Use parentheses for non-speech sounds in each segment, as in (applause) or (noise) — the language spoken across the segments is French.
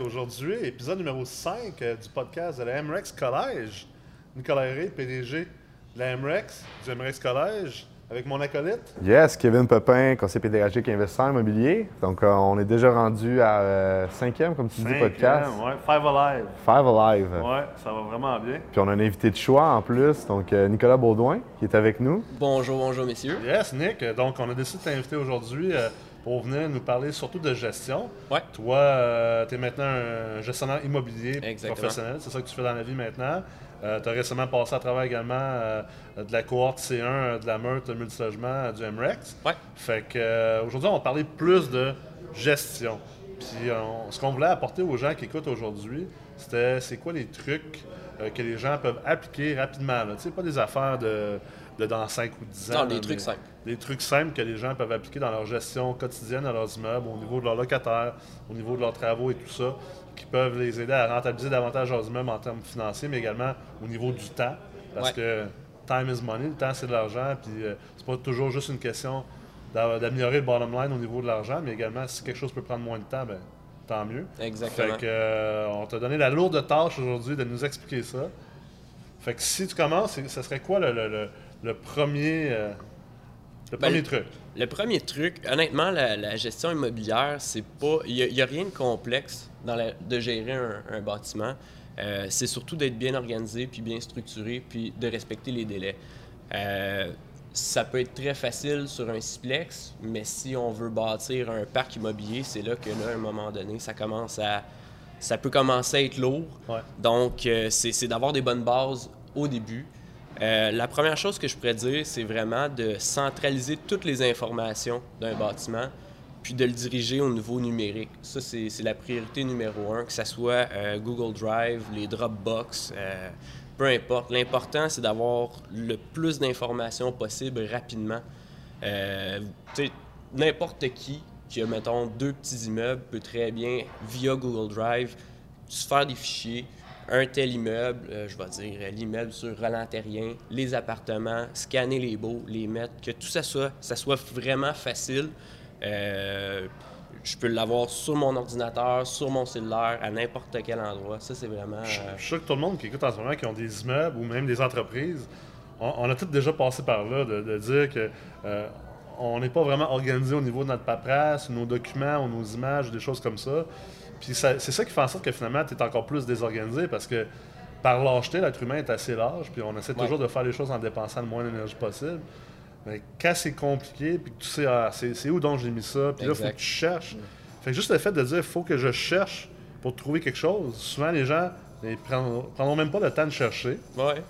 Aujourd'hui, épisode numéro 5 euh, du podcast de la MREX Collège. Nicolas Herré, PDG de la MREX, du MREX Collège, avec mon acolyte. Yes, Kevin Pepin, conseiller pédagogique et investisseur immobilier. Donc, euh, on est déjà rendu à euh, cinquième, comme tu dis, podcast. Ouais. Five Alive. Five Alive. Ouais, ça va vraiment bien. Puis on a un invité de choix en plus, donc euh, Nicolas Baudouin, qui est avec nous. Bonjour, bonjour messieurs. Yes, Nick. Donc, on a décidé de t'inviter aujourd'hui euh, pour venir nous parler surtout de gestion. Ouais. Toi, tu es maintenant un gestionnaire immobilier Exactement. professionnel. C'est ça que tu fais dans la vie maintenant. tu as récemment passé à travers également euh, de la cohorte C1 euh, de la Meurthe multilogement euh, du MREX. Ouais. Fait que euh, aujourd'hui, on va parler plus de gestion. Puis on- ce qu'on voulait apporter aux gens qui écoutent aujourd'hui, c'était c'est quoi les trucs euh, que les gens peuvent appliquer rapidement. Tu sais, pas des affaires de, de dans 5 ou 10 ans. Non, des trucs simples. Des trucs simples que les gens peuvent appliquer dans leur gestion quotidienne de leurs immeubles, au niveau de leurs locataires, au niveau de leurs travaux et tout ça, qui peuvent les aider à rentabiliser davantage leurs immeubles en termes financiers, mais également au niveau du temps. Parce Ouais. que time is money, le temps c'est de l'argent, puis euh, c'est pas toujours juste une question d'a- d'améliorer le bottom line au niveau de l'argent, mais également si quelque chose peut prendre moins de temps, ben, tant mieux. Exactement. Fait que, euh, on t'a donné la lourde tâche aujourd'hui de nous expliquer ça. Fait que si tu commences, ça serait quoi le, le- le- le premier, euh, le Ben, premier truc? Le premier truc, honnêtement, la, la gestion immobilière, c'est pas. Il n'y a, rien de complexe dans la- de gérer un, un bâtiment. Euh, c'est surtout d'être bien organisé, puis bien structuré, puis de respecter les délais. Euh, ça peut être très facile sur un siplex, mais si on veut bâtir un parc immobilier, c'est là que là, à un moment donné, ça commence à. Ça peut commencer à être lourd. Ouais. Donc, euh, c'est c'est d'avoir des bonnes bases au début. Euh, la première chose que je pourrais dire, c'est vraiment de centraliser toutes les informations d'un bâtiment, puis de le diriger au niveau numérique. Ça, c'est la priorité numéro un, que ce soit euh, Google Drive, les Dropbox, euh, peu importe. L'important, c'est d'avoir le plus d'informations possible rapidement. N'importe qui qui a, mettons, deux petits immeubles peut très bien, via Google Drive, se faire des fichiers, un tel immeuble, euh, je vais dire euh, l'immeuble sur Roland Terrien, les appartements, scanner les baux, les mettre, que tout ça soit, ça soit vraiment facile. Euh, je peux l'avoir sur mon ordinateur, sur mon cellulaire, à n'importe quel endroit. Ça, c'est vraiment... Je je suis sûr que tout le monde qui écoute en ce moment, qui ont des immeubles ou même des entreprises, on, on a tous déjà passé par là de, de dire que euh, on n'est pas vraiment organisé au niveau de notre paperasse, nos documents, ou nos images, des choses comme ça. Puis c'est ça qui fait en sorte que finalement, tu es encore plus désorganisé parce que par lâcheté, l'être humain est assez large, puis on essaie Ouais. toujours de faire les choses en dépensant le moins d'énergie possible. Mais quand c'est compliqué, puis que tu sais, ah, c'est où donc j'ai mis ça, puis là, il faut que tu cherches. Fait que juste le fait de dire, il faut que je cherche pour trouver quelque chose, souvent les gens ne prendront, prendront même pas le temps de chercher. ouais.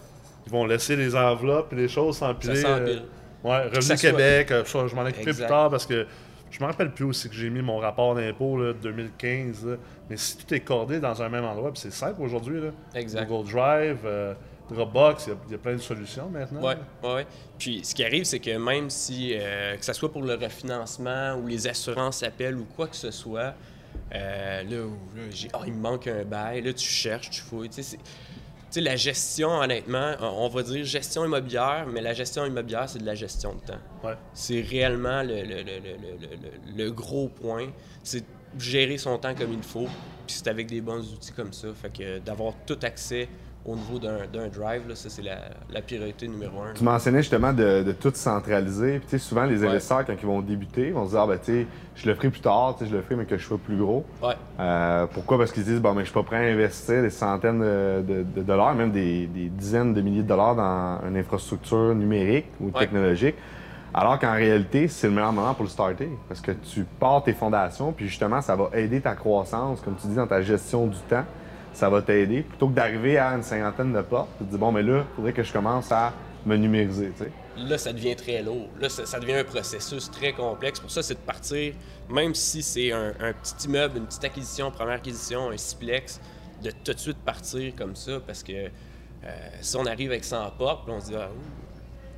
Ils vont laisser les enveloppes et les choses s'empiler. Ça s'empile. euh, ouais, Revenu soit- Québec, euh, je m'en occuperai plus tard parce que je me rappelle plus aussi que j'ai mis mon rapport d'impôt de 2015. là. Mais si tout est cordé dans un même endroit, c'est simple aujourd'hui, là. Exact. Google Drive, euh, Dropbox, il y a- il y, a plein de solutions maintenant. Oui, ouais. Puis ce qui arrive, c'est que même si, euh, que ce soit pour le refinancement ou les assurances appellent ou quoi que ce soit, euh, là, où, là, j'ai- Ah, il me manque un bail, là, tu cherches, tu fouilles. Sais, la gestion, honnêtement, on va dire gestion immobilière, mais la gestion immobilière, c'est de la gestion de temps. Ouais. C'est réellement le, le- le- le- le- le- le gros point. C'est gérer son temps comme il faut. Puis c'est avec des bons outils comme ça. Fait que d'avoir tout accès au niveau d'un drive, là, ça, c'est la, la priorité numéro un. Tu mentionnais justement de, de tout centraliser. Puis, souvent, les Ouais. investisseurs, quand ils vont débuter, vont se dire, ah, ben, tu je le ferai plus tard, je le ferai, mais que je sois plus gros. Ouais, Euh, pourquoi? Parce qu'ils se disent, bon, mais je suis pas prêt à investir des centaines de, de- de dollars, même des, des dizaines de milliers de dollars dans une infrastructure numérique ou Ouais. technologique. Alors qu'en réalité, c'est le meilleur moment pour le starter. Parce que tu pars tes fondations, puis justement, ça va aider ta croissance, comme tu dis, dans ta gestion du temps. Ça va t'aider. Plutôt que d'arriver à une cinquantaine de portes, tu te dis, bon, mais là, il faudrait que je commence à me numériser, là, ça devient très lourd. Là, ça, devient un processus très complexe. Pour ça, c'est de partir, même si c'est un, petit immeuble, une petite acquisition, première acquisition, un siplex, de tout de suite partir comme ça. Parce que euh, si on arrive avec 100 portes, on se dit, ah,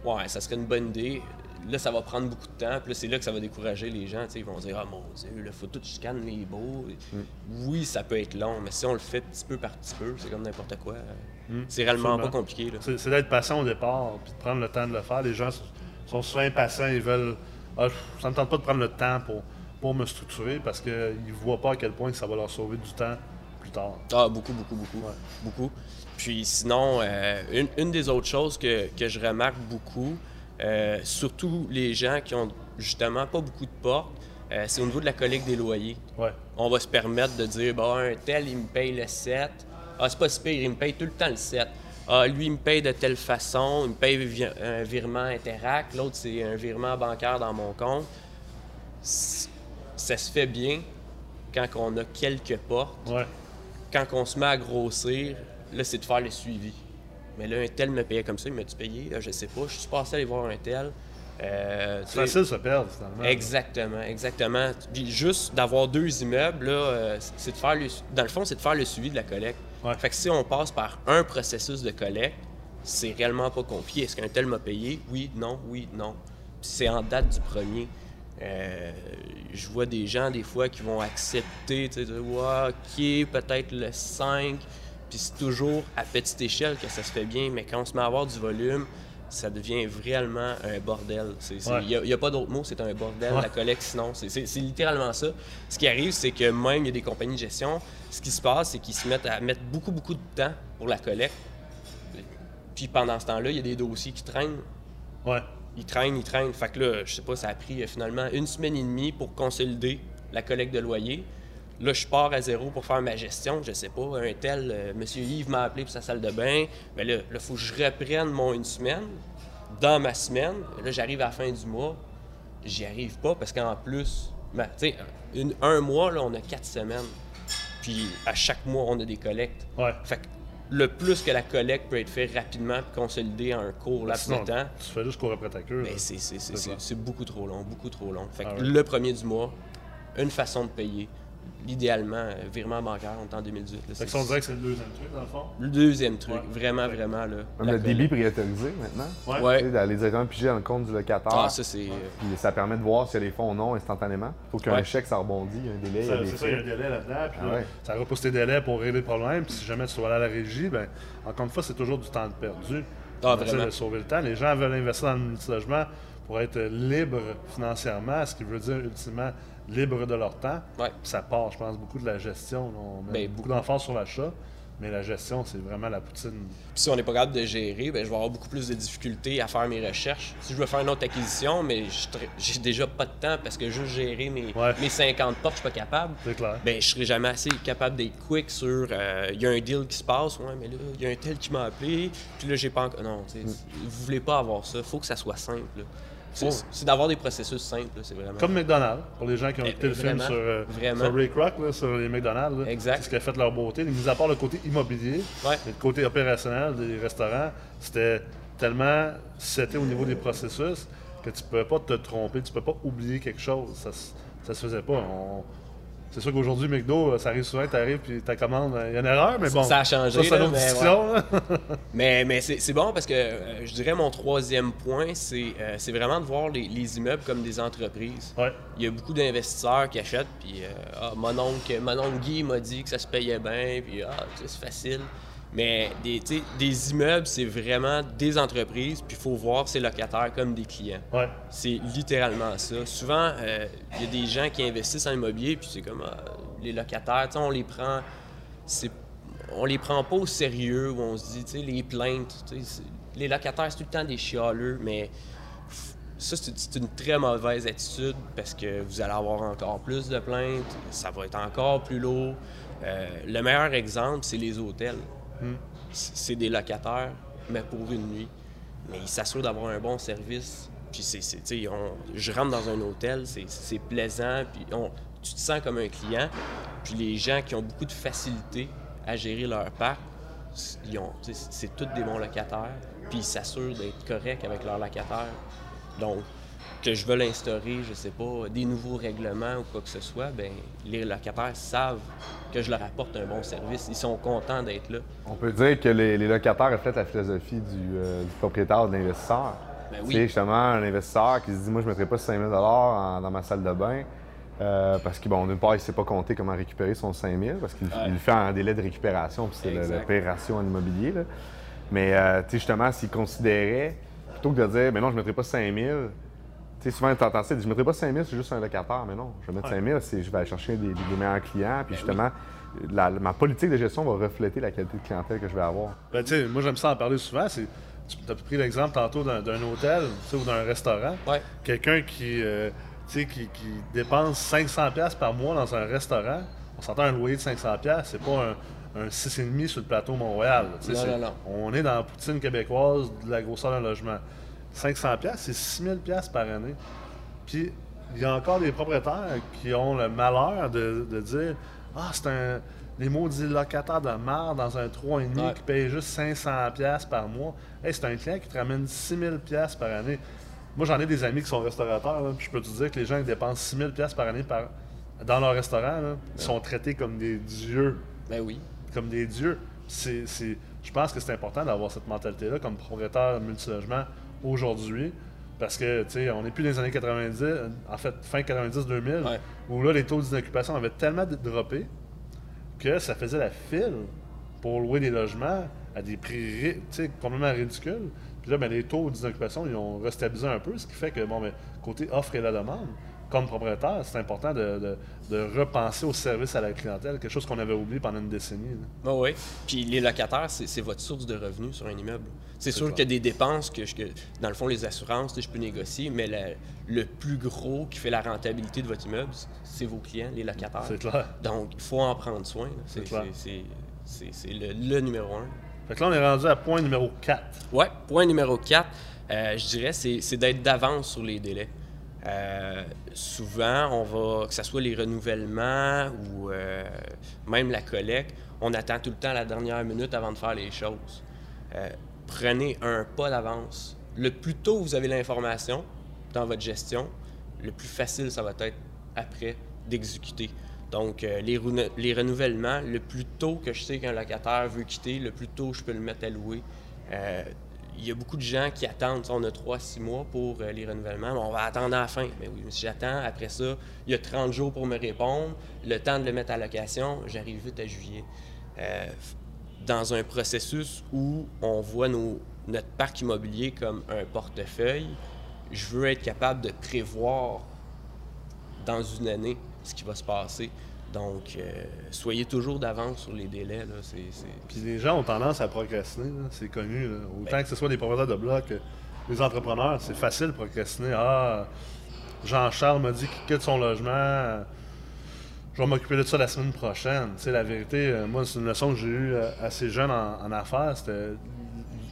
ouais, ça serait une bonne idée. Là, ça va prendre beaucoup de temps. Puis là, c'est là que ça va décourager les gens. Ils vont dire Ah mon Dieu, là, faut tout scanner les beaux. Oui, ça peut être long, mais si on le fait petit peu par petit peu, c'est comme n'importe quoi. C'est réellement absolument. pas compliqué. Là. C'est d'être patient au départ, puis de prendre le temps de le faire. Les gens sont souvent impatients, ils veulent. Ah, ça me tente pas de prendre le temps pour, pour me structurer parce qu'ils ne voient pas à quel point ça va leur sauver du temps plus tard. Ah, beaucoup, beaucoup, beaucoup. Ouais. Beaucoup. Puis sinon, euh, une, une des autres choses que, que je remarque beaucoup, euh, surtout les gens qui ont justement pas beaucoup de portes, euh, c'est au niveau de la collecte des loyers. Ouais. On va se permettre de dire, bon, un tel, il me paye le 7. Ah, c'est pas si pire, il me paye tout le temps le 7. Ah, lui, il me paye de telle façon, il me paye un virement Interac, l'autre, c'est un virement bancaire dans mon compte. Ça se fait bien quand on a quelques portes Ouais. quand on se met à grossir, là, c'est de faire le suivi. Mais là, un tel me payait comme ça, il m'a-tu payé? Là, je sais pas. Je suis passé aller voir un tel. Euh, C'est facile de se perdre, finalement. Exactement, exactement. Puis juste d'avoir deux immeubles, là, euh, c'est de faire le, dans le fond, c'est de faire le suivi de la collecte. Ouais. Fait que si on passe par un processus de collecte, c'est réellement pas compliqué. Est-ce qu'un tel m'a payé? Oui, non, oui, non. Puis c'est en date du premier. Euh, je vois des gens, des fois, qui vont accepter, tu sais, ouais, ok, peut-être le 5, puis c'est toujours à petite échelle que ça se fait bien, mais quand on se met à avoir du volume, ça devient vraiment un bordel. Il Ouais. n'y a, pas d'autre mot, c'est un bordel, Ouais. la collecte, sinon. C'est littéralement ça. Ce qui arrive, c'est que même il y a des compagnies de gestion, ce qui se passe, c'est qu'ils se mettent à mettre beaucoup, beaucoup de temps pour la collecte. Puis pendant ce temps-là, il y a des dossiers qui traînent. Ouais. Ils traînent, ils traînent. Fait que là, je sais pas, ça a pris euh, finalement une semaine et demie pour consolider la collecte de loyer. Là, je pars à zéro pour faire ma gestion. Je sais pas, un tel, euh, Monsieur Yves m'a appelé pour sa salle de bain. Mais là, il faut que je reprenne mon une semaine. Dans ma semaine, là, j'arrive à la fin du mois. J'y arrive pas parce qu'en plus, ben, tu sais, une- un mois, là, on a quatre semaines. Puis à chaque mois, on a des collectes. Ouais. Fait que le plus que la collecte peut être fait rapidement puis consolidée en un court laps Sinon, de temps, tu fais juste courir après ta queue. ben, c'est, beaucoup trop long, beaucoup trop long. Fait que Ah ouais. le premier du mois, une façon de payer. Idéalement, euh, virement bancaire, on est en 2018. là, Fait on dirait que c'est le deuxième truc, dans le fond. le deuxième truc, Ouais. vraiment, Ouais. vraiment. Là, Même le débit préautorisé maintenant. Ouais. Ouais. Tu sais, D'aller directement piger dans le compte du locataire. Ah, ça, c'est. Puis ça permet de voir s'il y a des fonds ou non instantanément. Faut qu'un Ouais. chèque, ça rebondit, il y a un délai, il Ça, C'est ça, il y a un délai là-dedans. Puis Ah là, ouais. ça repousse tes délais pour régler le problème. Puis si jamais tu dois aller à la régie, ben, encore une fois, c'est toujours du temps de perdu. Ah, vraiment. de sauver le temps. Les gens veulent investir dans le multilogement pour être libres financièrement, ce qui veut dire ultimement libres de leur temps. Ouais. Ça part, je pense, beaucoup de la gestion. On met Ben, beaucoup d'emphase sur l'achat, mais la gestion, c'est vraiment la poutine. Puis si on n'est pas capable de gérer, ben, je vais avoir beaucoup plus de difficultés à faire mes recherches. Si je veux faire une autre acquisition, mais j'ai déjà pas de temps parce que juste gérer mes, Ouais. mes 50 portes, je suis pas capable. C'est clair. Ben, je serai jamais assez capable d'être quick sur euh, il y a un deal qui se passe, ouais, mais là, il y a un tel qui m'a appelé, puis là, j'ai pas encore. Non, sais, vous voulez pas avoir ça, faut que ça soit simple. là. C'est d'avoir des processus simples, c'est vraiment. Comme McDonald's, pour les gens qui ont Eh, écouté le film sur, euh, sur Ray Kroc, là, sur les McDonald's. là. Exact. C'est ce qui a fait leur beauté. Mis à part le côté immobilier, Ouais. le côté opérationnel des restaurants, c'était tellement seté au niveau des processus que tu peux pas te tromper, tu peux pas oublier quelque chose. Ça, ça se faisait pas. On- C'est sûr qu'aujourd'hui, McDo, euh, ça arrive souvent, tu arrives puis ta commande, il y a une erreur, mais bon. Ça a changé, Ça, là, mais là. (laughs) Mais, mais c'est bon parce que euh, je dirais mon troisième point, c'est euh, vraiment de voir les, les immeubles comme des entreprises. Ouais. Il y a beaucoup d'investisseurs qui achètent, puis euh, ah, mon, oncle, mon oncle Guy m'a dit que ça se payait bien, puis ah, c'est facile. Mais des, des immeubles, c'est vraiment des entreprises, puis il faut voir ces locataires comme des clients. Ouais. C'est littéralement ça. Souvent, euh, il y a des gens qui investissent en immobilier, puis c'est comme ah, les locataires, on les prend. c'est- On les prend pas au sérieux, où on se dit, les plaintes. Les locataires, c'est tout le temps des chialeux, mais ça, c'est c'est une très mauvaise attitude parce que vous allez avoir encore plus de plaintes, ça va être encore plus lourd. Euh, le meilleur exemple, c'est les hôtels. C'est des locataires, mais pour une nuit. Mais ils s'assurent d'avoir un bon service. Puis c'est, je rentre dans un hôtel, c'est, plaisant, puis on- tu te sens comme un client. Puis les gens qui ont beaucoup de facilité à gérer leur parc, c'est tous des bons locataires, puis ils s'assurent d'être corrects avec leurs locataires. Donc, que je veux l'instaurer, je sais pas, des nouveaux règlements ou quoi que ce soit, ben les locataires savent que je leur apporte un bon service. Ils sont contents d'être là. On peut dire que les, les locataires reflètent la philosophie du, euh, du propriétaire ou de l'investisseur. Ben Tu oui. sais, justement, un investisseur qui se dit Moi, je ne mettrai pas 5 000 en- dans ma salle de bain. euh, parce que, bon, d'une part, il ne sait pas compter comment récupérer son 5 000 parce qu'il Ouais. le fait en délai de récupération, puis c'est le, le pire ratio en immobilier. là. Mais, euh, tu sais, justement, s'il considérait, plutôt que de dire Ben non, je ne mettrai pas 5 000, Tu sais, souvent, tu entends ça, je ne mettrai pas 5 000, c'est juste un locataire, mais non. Je vais mettre 5 000, c'est je vais aller chercher des, des meilleurs clients, puis justement, la- ma politique de gestion va refléter la qualité de clientèle que je vais avoir. Ben, tu sais, moi, j'aime ça en parler souvent. C'est, tu as pris l'exemple tantôt d'un, d'un hôtel tu sais, ou d'un restaurant. Ouais. Quelqu'un qui, euh, tu sais, qui, qui dépense 500$ par mois dans un restaurant, on s'entend un loyer de 500$, c'est pas un, un 6,5$ sur le plateau Montréal. là, Non, non, non. On est dans la poutine québécoise de la grosseur d'un logement. 500$, c'est 6000$ par année. Puis, il y a encore des propriétaires qui ont le malheur de, de dire Ah, c'est un. Les maudits locataires de marre dans un 3,5 Ouais. qui payent juste 500$ par mois. Hey, c'est un client qui te ramène 6000$ par année. Moi, j'en ai des amis qui sont restaurateurs, là, puis je peux te dire que les gens qui dépensent 6000$ par année par, dans leur restaurant, là, ils sont traités comme des dieux Ben oui. comme des dieux. C'est, c'est- je pense que c'est important d'avoir cette mentalité-là comme propriétaire multilogement aujourd'hui. Parce que, tu sais, on n'est plus dans les années 90, en fait, fin 90-2000, Ouais. où là, les taux d'inoccupation avaient tellement droppé que ça faisait la file pour louer des logements à des prix ri- tu sais, complètement ridicules. Puis là, ben, les taux d'inoccupation, ils ont restabilisé un peu, ce qui fait que, bon, ben, côté offre et la demande, comme propriétaire, c'est important de, de- de repenser au service à la clientèle, quelque chose qu'on avait oublié pendant une décennie. Ben oui. Puis les locataires, c'est votre source de revenus sur un immeuble. C'est sûr qu'il y a des dépenses que, je- que, dans le fond, les assurances, je peux négocier, mais la- le plus gros qui fait la rentabilité de votre immeuble, c'est vos clients, les locataires. C'est clair. Donc, il faut en prendre soin. C'est le, le numéro un. Fait que là, on est rendu à point numéro 4. Ouais, point numéro 4, je dirais, c'est d'être d'avance sur les délais. Euh, souvent, on va, que ce soit les renouvellements ou euh, même la collecte, on attend tout le temps la dernière minute avant de faire les choses. Euh, prenez un pas d'avance. Le plus tôt vous avez l'information dans votre gestion, le plus facile ça va être après d'exécuter. Donc, les, les renouvellements, le plus tôt que je sais qu'un locataire veut quitter, le plus tôt je peux le mettre à louer. Il y a beaucoup de gens qui attendent, on a 3-6 mois pour euh, les renouvellements, mais on va attendre à la fin. Mais oui, si j'attends, après ça, il y a 30 jours pour me répondre, le temps de le mettre à location, j'arrive vite à juillet. Euh, dans un processus où on voit notre parc immobilier comme un portefeuille, je veux être capable de prévoir dans une année ce qui va se passer. Donc, euh, soyez toujours d'avance sur les délais. Là. C'est, c'est- Puis les gens ont tendance à procrastiner, c'est connu. là. Autant que ce soit des propriétaires de blocs, les entrepreneurs, c'est facile de procrastiner. Ah, Jean-Charles m'a dit qu'il quitte son logement. Je vais m'occuper de ça la semaine prochaine. Tu sais, la vérité, euh, moi, c'est une leçon que j'ai eue euh, assez jeune en, en affaires. C'était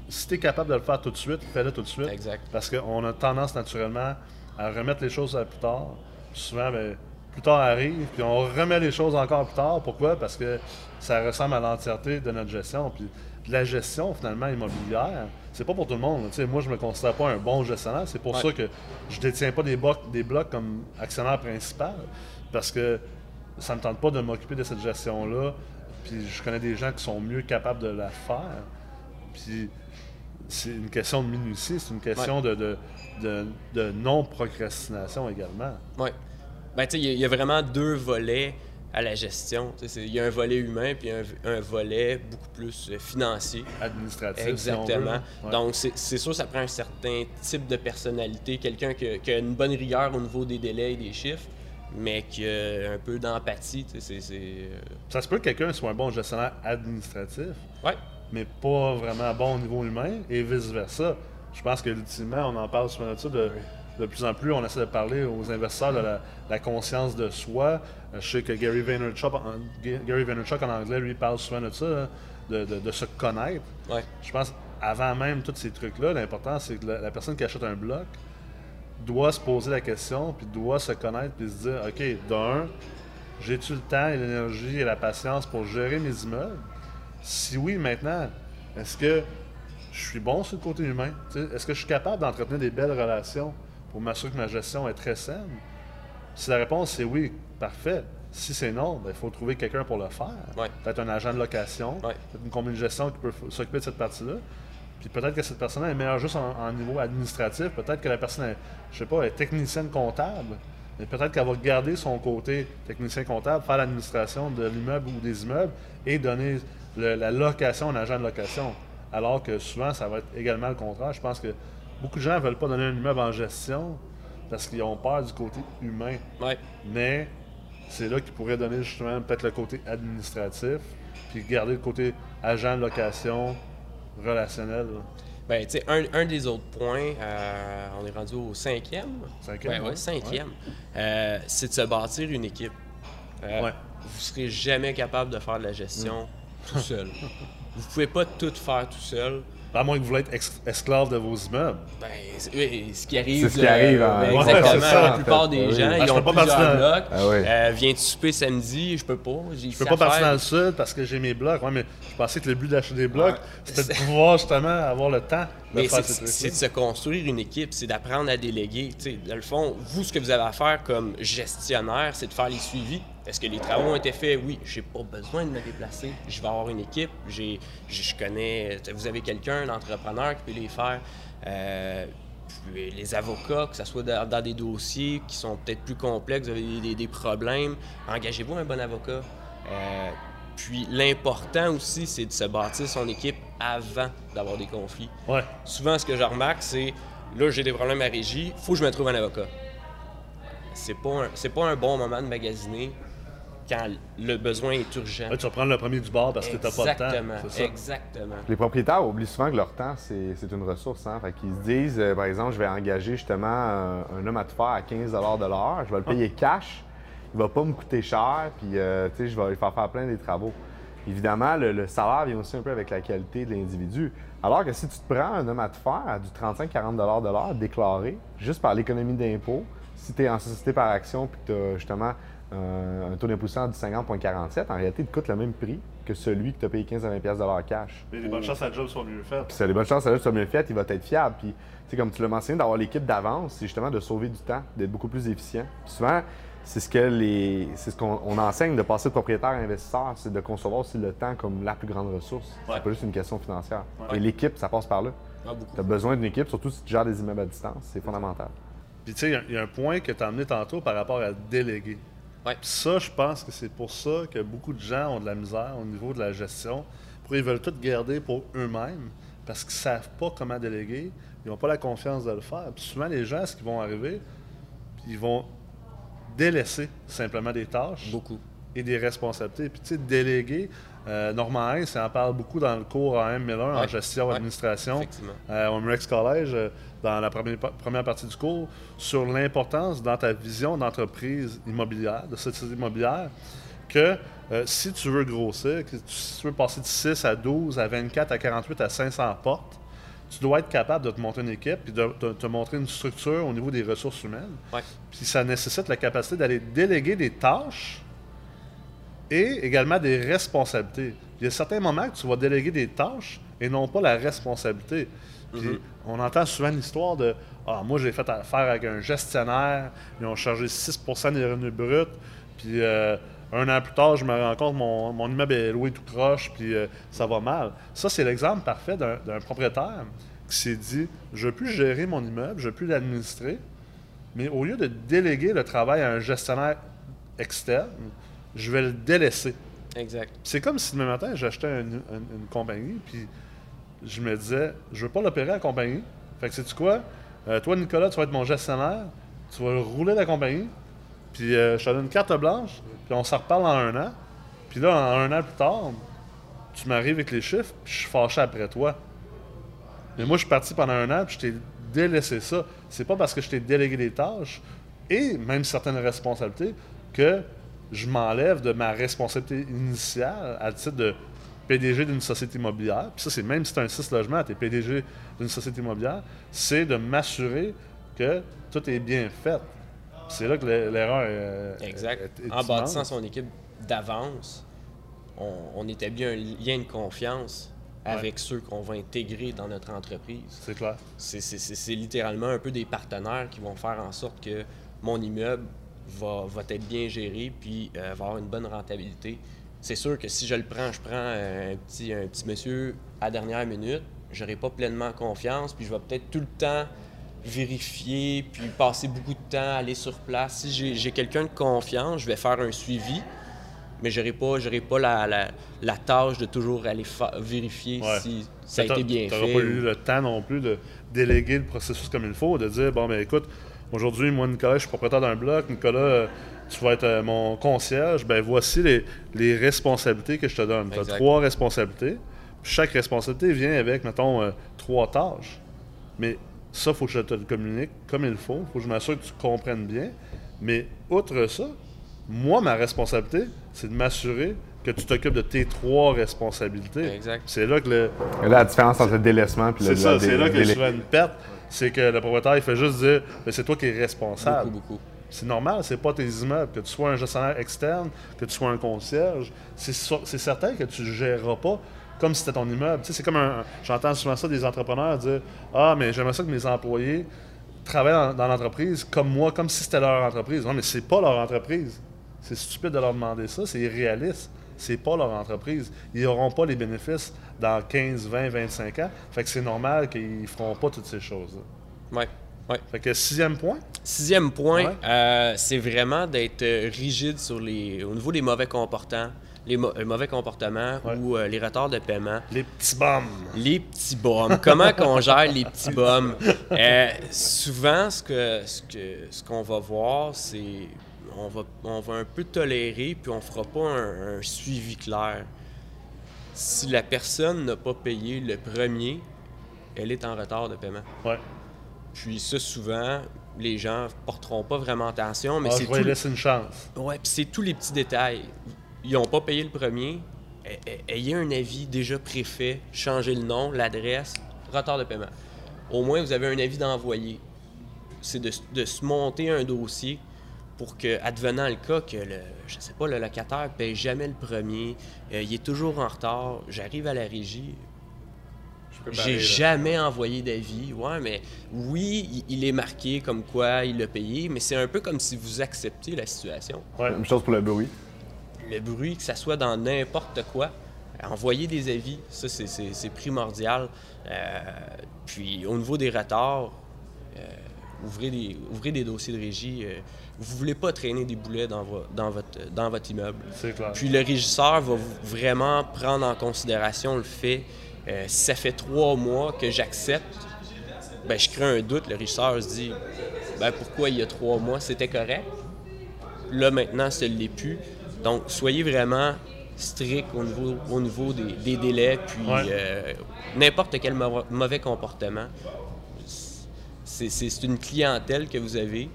si tu es capable de le faire tout de suite, fais-le tout de suite. Exact. Parce qu'on a tendance naturellement à remettre les choses à plus tard. Souvent, ben, plus tard arrive, puis on remet les choses encore plus tard. Pourquoi? Parce que ça ressemble à l'entièreté de notre gestion. Puis la gestion, finalement, immobilière, c'est pas pour tout le monde. moi, je me considère pas un bon gestionnaire. C'est pour Ouais. ça que je détiens pas des blocs, des blocs comme actionnaire principal. Parce que ça me tente pas de m'occuper de cette gestion-là. Puis je connais des gens qui sont mieux capables de la faire. Puis c'est une question de minutie, c'est une question de, de, de- de non-procrastination également. Ouais. Ben, il y a- il y, a vraiment deux volets à la gestion. Il y a un volet humain puis un, un volet beaucoup plus euh, financier. Administratif. si on Exactement. veut. Ouais. Donc, c'est sûr, ça prend un certain type de personnalité, quelqu'un qui, qui a une bonne rigueur au niveau des délais et des chiffres, mais qui a un peu d'empathie. euh, Ça se peut que quelqu'un soit un bon gestionnaire administratif, Ouais. mais pas vraiment bon au niveau humain, et vice-versa. Je pense que ultimement, on en parle souvent de ça, de, de plus en plus, on essaie de parler aux investisseurs de la, la conscience de soi. Euh, Je sais que Gary Vaynerchuk, en, Gary Vaynerchuk en anglais, lui, parle souvent de ça, hein, de, de- de se connaître. Ouais. Je pense, avant même tous ces trucs-là, l'important, c'est que la, la personne qui achète un bloc doit se poser la question, puis doit se connaître, puis se dire, OK, d'un, j'ai-tu le temps et l'énergie et la patience pour gérer mes immeubles? Si oui, maintenant, est-ce que je suis bon sur le côté humain? Est-ce que je suis capable d'entretenir des belles relations? Pour m'assurer que ma gestion est très saine? Si la réponse c'est oui, parfait. Si c'est non, ben, il faut trouver quelqu'un pour le faire. Ouais. Peut-être un agent de location, Ouais. peut-être une compagnie de gestion qui peut s'occuper de cette partie-là. Puis peut-être que cette personne est meilleure juste en, en niveau administratif. Peut-être que la personne est, je sais pas, est technicienne comptable. Mais peut-être qu'elle va garder son côté technicien comptable, faire l'administration de l'immeuble ou des immeubles et donner le- la location à un agent de location. Alors que souvent, ça va être également le contraire. Je pense que beaucoup de gens ne veulent pas donner un immeuble en gestion parce qu'ils ont peur du côté humain. Ouais. Mais c'est là qu'ils pourraient donner justement peut-être le côté administratif, puis garder le côté agent de location, relationnel. là. Ben, tu sais, un, un des autres points, euh, on est rendu au cinquième. Cinquième, ouais, ouais. cinquième. Euh, c'est de se bâtir une équipe. Euh, Ouais. Vous serez jamais capable de faire de la gestion tout seul. (laughs) Vous pouvez pas tout faire tout seul. À moins que vous voulez être esclave de vos immeubles. Ben, oui, ce qui arrive. C'est ce qui arrive, euh, hein. ben, Ouais, exactement. ça, la plupart des Oui. gens, Ah, ils je ont peux pas partir plusieurs dans- blocs. Ah oui. Euh, Viens-tu souper samedi? Je peux pas. Je peux pas partir dans le sud parce que j'ai mes blocs. Ouais, mais je pensais que le but d'acheter des blocs, Ouais. c'était de pouvoir justement avoir le temps de Mais faire c'est ces c'est de se construire une équipe, c'est d'apprendre à déléguer. Tu sais, dans le fond, vous, ce que vous avez à faire comme gestionnaire, c'est de faire les suivis. Est-ce que les travaux ont été faits? Oui, j'ai pas besoin de me déplacer. Je vais avoir une équipe. J'ai, je connais. Vous avez quelqu'un, un entrepreneur qui peut les faire. Euh, puis les avocats, que ce soit dans, dans des dossiers qui sont peut-être plus complexes, vous avez des, des- des problèmes, engagez-vous un bon avocat. Euh, puis l'important aussi, c'est de se bâtir son équipe avant d'avoir des conflits Ouais. souvent, ce que je remarque, c'est là, j'ai des problèmes à régie, faut que je me trouve un avocat. C'est pas un, c'est pas un bon moment de magasiner quand le besoin est urgent. Tu vas prendre le premier du bord parce que t'as pas le temps. Exactement. Les propriétaires oublient souvent que leur temps, c'est une ressource. Hein? Fait qu'ils se disent, euh, par exemple, je vais engager justement un, un homme à tout faire à 15 de l'heure, je vais le payer cash, il va pas me coûter cher, puis euh, tu sais, je vais lui faire faire plein des travaux. Évidemment, le, le salaire vient aussi un peu avec la qualité de l'individu. Alors que si tu te prends un homme à tout faire à du 35-40 de l'heure déclaré, juste par l'économie d'impôt, si tu es en société par action puis que tu as justement euh, un taux d'imposition de 50,47, en réalité, il te coûte le même prix que celui que tu as payé 15 à 20 pièces de l'heure cash. Et les bonnes chances à job sont mieux faites. Puis a des bonnes chances que ça soit mieux fait, il va être fiable. Puis, tu sais, comme tu l'as mentionné, d'avoir l'équipe d'avance, c'est justement de sauver du temps, d'être beaucoup plus efficient. Puis souvent, c'est ce que les, c'est ce qu'on on enseigne de passer de propriétaire à investisseur, c'est de concevoir aussi le temps comme la plus grande ressource. Ouais. C'est pas juste une question financière. Ouais. Et l'équipe, ça passe par là. Tu as besoin d'une équipe, surtout si tu gères des immeubles à distance, c'est fondamental. Puis tu sais, il y y, a un point que tu as amené tantôt par rapport à déléguer. Ouais. Ça, je pense que c'est pour ça que beaucoup de gens ont de la misère au niveau de la gestion. Pour ils veulent tout garder pour eux-mêmes parce qu'ils savent pas comment déléguer. Ils n'ont pas la confiance de le faire. Puis souvent, les gens, ce qu'ils vont arriver, ils vont délaisser simplement des tâches Beaucoup. et des responsabilités. Puis tu sais, déléguer, euh, Normand Heinz, il en parle beaucoup dans le cours AM 1001 en gestion, Ouais. administration, euh, au Murex College, euh, dans la première, pa- première partie du cours, sur l'importance dans ta vision d'entreprise immobilière, de société immobilière, que euh, si tu veux grossir, que tu- si tu veux passer de 6 à 12, à 24, à 48, à 500 portes, tu dois être capable de te monter une équipe et de de te montrer une structure au niveau des ressources humaines. Puis ça nécessite la capacité d'aller déléguer des tâches et également des responsabilités. Il y a certains moments que tu vas déléguer des tâches et non pas la responsabilité. Puis on entend souvent l'histoire de Ah, moi j'ai fait affaire avec un gestionnaire, ils ont chargé 6% des revenus bruts, puis euh, un an plus tard, je me rends compte mon, mon immeuble est loué tout croche, puis euh, ça va mal. Ça, c'est l'exemple parfait d'un d'un propriétaire qui s'est dit Je veux plus gérer mon immeuble, je veux plus l'administrer, mais au lieu de déléguer le travail à un gestionnaire externe, je vais le délaisser. Exact. C'est comme si demain matin, j'achetais une, une- une compagnie, puis je me disais, je veux pas l'opérer à la compagnie. Fait que sais-tu quoi? Euh, toi, Nicolas, tu vas être mon gestionnaire, tu vas rouler la compagnie, puis euh, je te donne une carte blanche, puis on s'en reparle en un an. Puis là, en un an plus tard, tu m'arrives avec les chiffres, puis je suis fâché après toi. Mais moi, je suis parti pendant un an, puis je t'ai délaissé ça. C'est pas parce que je t'ai délégué des tâches et même certaines responsabilités que je m'enlève de ma responsabilité initiale à titre de PDG d'une société immobilière. Puis ça, c'est même si tu as un 6 logements, tu es PDG d'une société immobilière, c'est de m'assurer que tout est bien fait. C'est là que l'e- l'erreur est, Exact. est- est en bâtissant son équipe d'avance, on, on établit un lien de confiance avec ceux qu'on va intégrer dans notre entreprise. C'est clair. C'est littéralement un peu des partenaires qui vont faire en sorte que mon immeuble va, va être bien géré puis euh, va avoir une bonne rentabilité. C'est sûr que si je le prends, je prends un petit, un petit monsieur à dernière minute, j'aurai pas pleinement confiance, puis je vais peut-être tout le temps vérifier, puis passer beaucoup de temps à aller sur place. Si j'ai- j'ai quelqu'un de confiance, je vais faire un suivi, mais j'aurai pas, j'aurai pas la, la- la tâche de toujours aller vérifier Ouais. si ça a été bien fait. pas ou- eu le temps non plus de déléguer le processus comme il faut, de dire bon, ben écoute, aujourd'hui, moi, Nicolas, je suis propriétaire d'un bloc. Nicolas, euh, tu vas être euh, mon concierge. Ben voici les, les responsabilités que je te donne. Tu as trois responsabilités. Chaque responsabilité vient avec, mettons, euh, trois tâches. Mais ça, il faut que je te le communique comme il faut. Il faut que je m'assure que tu comprennes bien. Mais outre ça, moi, ma responsabilité, c'est de m'assurer que tu t'occupes de tes trois responsabilités. Exact. C'est là que le, Là, la différence entre le délaissement et le c'est ça, c'est là que fais une perte. C'est que le propriétaire, il fait juste dire c'est toi qui es responsable. Beaucoup, beaucoup. C'est normal, c'est pas tes immeubles. Que tu sois un gestionnaire externe, que tu sois un concierge, c'est certain que tu ne géreras pas comme si c'était ton immeuble. Tu sais, c'est comme un. J'entends souvent ça des entrepreneurs dire Ah, mais j'aimerais ça que mes employés travaillent dans, dans l'entreprise comme moi, comme si c'était leur entreprise. Non, mais c'est pas leur entreprise. C'est stupide de leur demander ça, c'est irréaliste. C'est pas leur entreprise. Ils n'auront pas les bénéfices dans 15, 20, 25 ans. Fait que c'est normal qu'ils ne feront pas toutes ces choses-là. Ouais. Ouais. Fait que sixième point, Sixième point, Ouais. euh, c'est vraiment d'être euh, rigide sur les, au niveau des mauvais comportements, les mo- euh, mauvais comportements Ouais. ou euh, les retards de paiement. les petits bums. Les petits bums. Comment qu'on (laughs) gère les petits bums? Euh, souvent, ce que ce que ce qu'on va voir, c'est on va, on va un peu tolérer, puis on fera pas un, un suivi clair. Si la personne n'a pas payé le premier, elle est en retard de paiement. Ouais. Puis ça, souvent, les gens porteront pas vraiment attention, mais Ah, c'est je vais tout- lui laisser une chance. Ouais, puis c'est tous les petits détails. Ils n'ont pas payé le premier. Ayez un avis déjà préfet, changez le nom, l'adresse, retard de paiement. Au moins, vous avez un avis d'envoyer. C'est de, de se monter un dossier pour que, advenant le cas que le, je sais pas, le locataire paye jamais le premier, euh, il est toujours en retard, j'arrive à la régie, j'ai jamais envoyé d'avis. Ouais, mais oui, il, il est marqué comme quoi il l'a payé, mais c'est un peu comme si vous acceptiez la situation. Ouais. Même chose pour le bruit. Le bruit, que ça soit dans n'importe quoi, envoyer des avis, ça c'est primordial. Euh, puis au niveau des retards, euh, ouvrez, des, ouvrez des dossiers de régie. euh, vous voulez pas traîner des boulets dans, vo- dans, votre, dans votre immeuble. C'est clair. Puis le régisseur va vraiment prendre en considération le fait, euh, si ça fait trois mois que j'accepte, ben, je crée un doute. Le régisseur se dit, ben, pourquoi il y a trois mois, c'était correct. Là, maintenant, ce l'est plus. Donc, soyez vraiment strict au niveau, au niveau des, des délais, puis Ouais. euh, n'importe quel mau- mauvais comportement. C'est une clientèle que vous avez.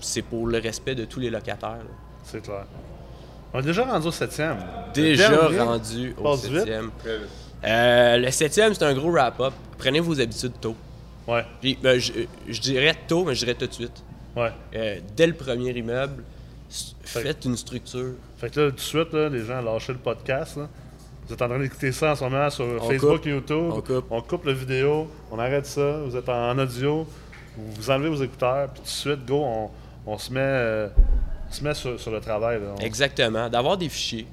C'est pour le respect de tous les locataires. C'est clair. On est déjà rendu au septième. Déjà dernier, rendu au septième. Euh, le septième, c'est un gros wrap-up. Prenez vos habitudes tôt. Ouais, Puis, ben, je, je dirais tôt, mais je dirais tout de suite. ouais. Euh, dès le premier immeuble, Fait- faites une structure. Fait que là, tout de suite, là, les gens lâchez le podcast. là. Vous êtes en train d'écouter ça en ce moment sur On Facebook, coupe. YouTube. On coupe. la vidéo, on arrête ça. Vous êtes en audio, vous, vous enlevez vos écouteurs, puis tout de suite, go, on, on se met, euh, on se met sur, sur le travail. là. Exactement. D'avoir des fichiers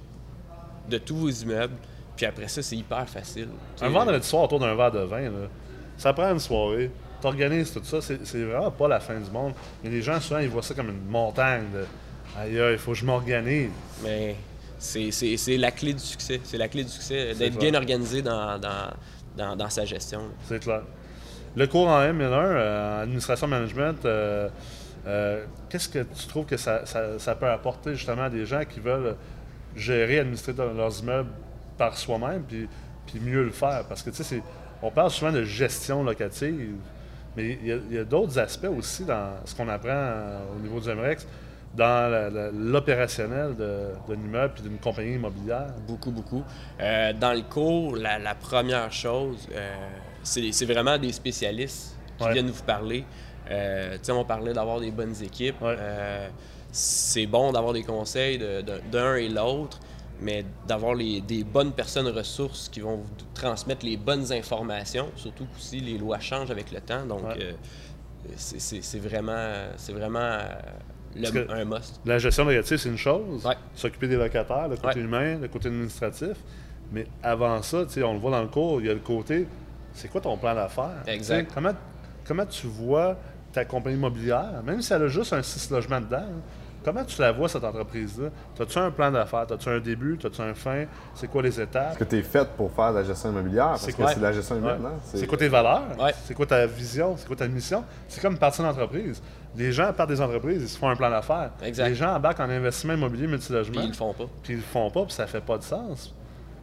de tous vos immeubles. Puis après ça, c'est hyper facile. Un vendredi soir autour d'un verre de vin, là, ça prend une soirée. T'organises tout ça, c'est vraiment pas la fin du monde. Mais les gens, souvent, ils voient ça comme une montagne de Aïe, aïe, il faut que je m'organise. Mais c'est- la clé du succès. C'est la clé du succès, C'est d'être bien organisé dans, dans, dans, dans sa gestion. C'est clair. Le cours en M1, euh, administration management, euh, euh, qu'est-ce que tu trouves que ça, ça- ça peut apporter justement à des gens qui veulent gérer, administrer leurs immeubles par soi-même, puis, puis mieux le faire? Parce que tu sais, on parle souvent de gestion locative, mais il y a, d'autres aspects aussi dans ce qu'on apprend euh, au niveau du MREX, dans l'opérationnel d'un immeuble puis d'une compagnie immobilière. Beaucoup, beaucoup. Euh, dans le cours, la, la première chose, euh, c'est vraiment des spécialistes qui Ouais. viennent vous parler. Euh, on parlait d'avoir des bonnes équipes. Ouais. Euh, c'est bon d'avoir des conseils de- de- d'un et l'autre, mais d'avoir des bonnes personnes ressources qui vont vous transmettre les bonnes informations, surtout qu'aussi les lois changent avec le temps. Donc, Ouais. c'est- vraiment, vraiment le- Parce que- un must. La gestion locative, c'est une chose. Ouais. S'occuper des locataires, le côté Ouais. humain, le côté administratif. Mais avant ça, tu sais, on le voit dans le cours, il y a le côté c'est quoi ton plan d'affaires? Exact. Comment, comment tu vois ta compagnie immobilière, même si elle a juste un 6 logements dedans, hein, comment tu la vois, cette entreprise-là? As-tu un plan d'affaires? As-tu un début? As-tu un fin? C'est quoi les étapes? Est-ce que tu es fait pour faire de la gestion immobilière? Parce C'est que quoi? c'est de la gestion Ouais. immobilière, hein? C'est quoi tes valeurs? Ouais. C'est quoi ta vision? C'est quoi ta mission? C'est comme partir d'entreprise. Les gens partent des entreprises, ils se font un plan d'affaires. Exact. Les gens embarquent en investissement immobilier multilogement, Puis ils le font pas. puis ils le font pas, puis ça fait pas de sens.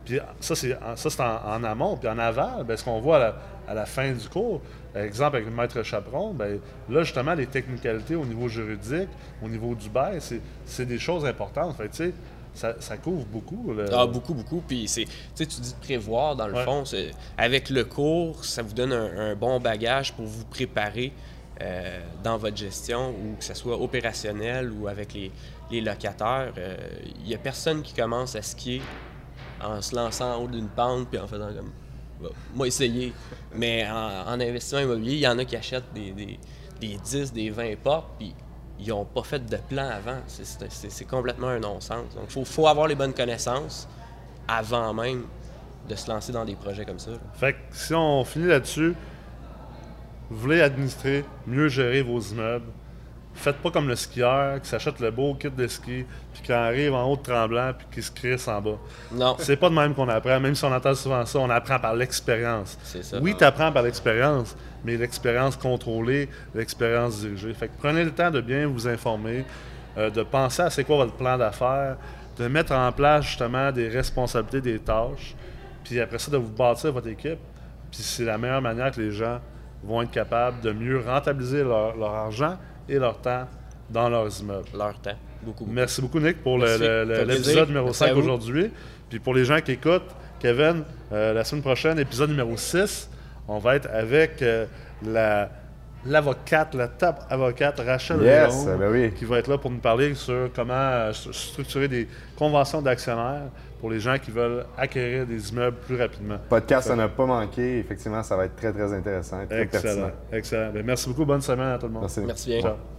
Puis ça, c'est en, ça, c'est en, en amont. Puis en aval, ben, ce qu'on voit à la, à la fin du cours, par exemple avec le maître chaperon, ben, là, justement, les technicalités au niveau juridique, au niveau du bail, c'est, des choses importantes. Fait tu sais, ça, ça couvre beaucoup. Ah, beaucoup, beaucoup. Puis c'est, tu dis de prévoir, dans le Ouais. fond, avec le cours, ça vous donne un, un bon bagage pour vous préparer euh, dans votre gestion, ou que ce soit opérationnel ou avec les, locataires. Euh, Il n'y a personne qui commence à skier en se lançant en haut d'une pente puis en faisant comme. Moi, essayer. Mais en, en investissement immobilier, il y en a qui achètent des, des, des 10, des 20 portes, puis ils n'ont pas fait de plan avant. C'est- complètement un non-sens. Donc, il faut, faut avoir les bonnes connaissances avant même de se lancer dans des projets comme ça. Fait que si on finit là-dessus, vous voulez administrer, mieux gérer vos immeubles. Faites pas comme le skieur qui s'achète le beau kit de ski, puis qui arrive en haut de tremblant, puis qui se crisse en bas. Non, C'est pas de même qu'on apprend, même si on entend souvent ça, on apprend par l'expérience. c'est ça. Oui, tu apprends par l'expérience, mais l'expérience contrôlée, l'expérience dirigée. Fait que prenez le temps de bien vous informer, euh, de penser à c'est quoi votre plan d'affaires, de mettre en place justement des responsabilités, des tâches, puis après ça, de vous bâtir votre équipe. Puis c'est la meilleure manière que les gens vont être capables de mieux rentabiliser leur, leur argent et leur temps dans leurs immeubles. Leur temps. Beaucoup. Merci beaucoup, Nick, pour l'épisode numéro Merci à 5 vous. aujourd'hui. Puis pour les gens qui écoutent, Kevin, euh, la semaine prochaine, épisode numéro 6, on va être avec euh, la l'avocate, la top avocate Rachel Yes, Léon, ben oui. qui va être là pour nous parler sur comment euh, st- structurer des conventions d'actionnaires pour les gens qui veulent acquérir des immeubles plus rapidement. Podcast, ça n'a pas manqué. Effectivement, ça va être très, très intéressant. et Très Excellent. pertinent. Excellent. Ben, merci beaucoup. Bonne semaine à tout le monde. Merci. Merci bien. Ciao.